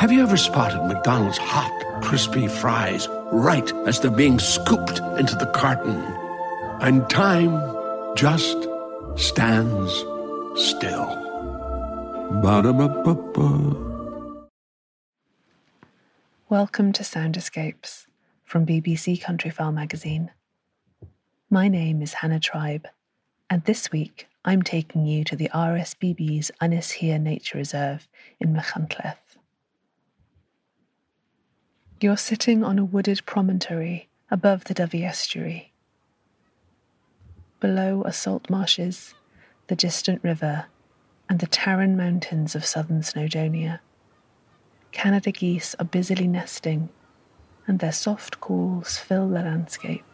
Have you ever spotted McDonald's hot, crispy fries right as they're being scooped into the carton? And time just stands still. Ba-da-ba-ba-ba. Welcome to Sound Escapes from BBC Countryfile magazine. My name is Hannah Tribe, and this week I'm taking you to the RSPB's Ynys Hir Nature Reserve in Machynlleth. You're sitting on a wooded promontory above the Dyfi estuary. Below are salt marshes, the distant river, and the Tarren Mountains of southern Snowdonia. Canada geese are busily nesting, and their soft calls fill the landscape.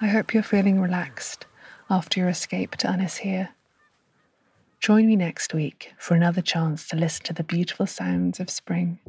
I hope you're feeling relaxed after your escape to Ynys Hir. Join me next week for another chance to listen to the beautiful sounds of spring.